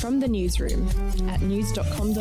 From the newsroom at news.com.au.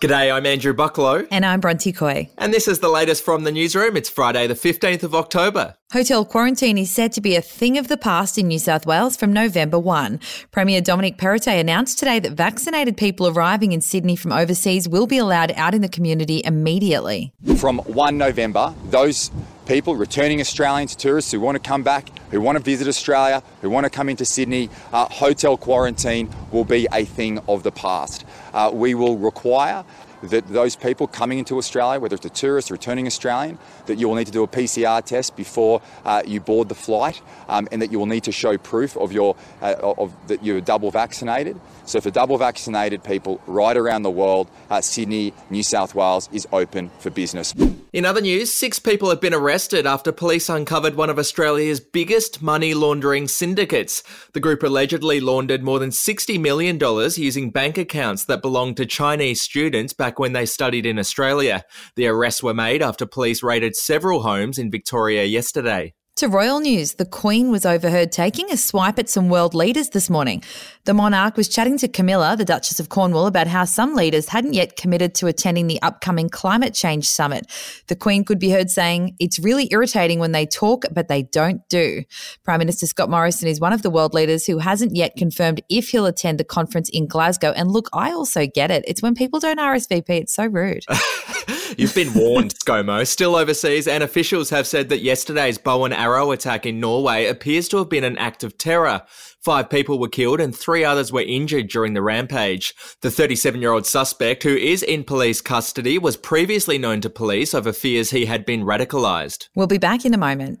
G'day, I'm Andrew Bucklow. And I'm Bronte Coy. And this is the latest from the newsroom. It's Friday, the 15th of October. Hotel quarantine is said to be a thing of the past in New South Wales from November 1. Premier Dominic Perrottet announced today that vaccinated people arriving in Sydney from overseas will be allowed out in the community immediately. From 1 November, those people, returning Australians, tourists who want to come back, who want to visit Australia, who want to come into Sydney, uh, hotel quarantine will be a thing of the past. Uh, we will require that those people coming into Australia, whether it's a tourist or returning Australian, that you will need to do a PCR test before uh, you board the flight, um, and that you will need to show proof of your uh, of that you're double vaccinated. So for double vaccinated people right around the world, uh, Sydney, New South Wales is open for business. In other news, six people have been arrested after police uncovered one of Australia's biggest money laundering syndicates. The group allegedly laundered more than $60 million using bank accounts that belonged to Chinese students back when they studied in Australia. The arrests were made after police raided several homes in Victoria yesterday. To royal news, the Queen was overheard taking a swipe at some world leaders this morning. The monarch was chatting to Camilla, the Duchess of Cornwall, about how some leaders hadn't yet committed to attending the upcoming climate change summit. The Queen could be heard saying, It's really irritating when they talk, but they don't do. Prime Minister Scott Morrison is one of the world leaders who hasn't yet confirmed if he'll attend the conference in Glasgow. And look, I also get it. It's when people don't RSVP, it's so rude. You've been warned, ScoMo. Still overseas, and officials have said that yesterday's bow and arrow attack in Norway appears to have been an act of terror. Five people were killed and three others were injured during the rampage. The 37 year old suspect, who is in police custody, was previously known to police over fears he had been radicalised. We'll be back in a moment.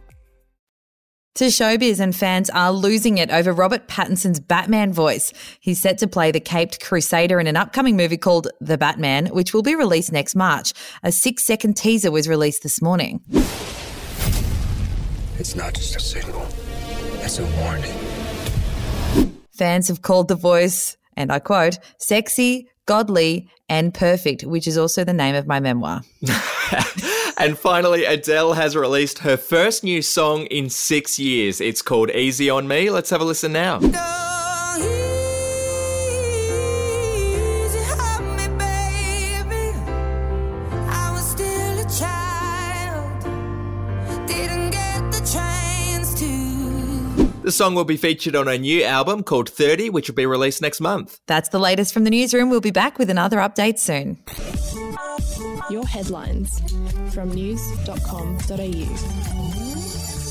To showbiz and fans are losing it over Robert Pattinson's Batman voice. He's set to play the caped crusader in an upcoming movie called The Batman, which will be released next March. A six second teaser was released this morning. It's not just a signal, it's a warning. Fans have called the voice, and I quote, sexy, godly, and perfect, which is also the name of my memoir. And finally, Adele has released her first new song in six years. It's called Easy on Me. Let's have a listen now. The song will be featured on a new album called 30, which will be released next month. That's the latest from the newsroom. We'll be back with another update soon. Your headlines from news.com.au.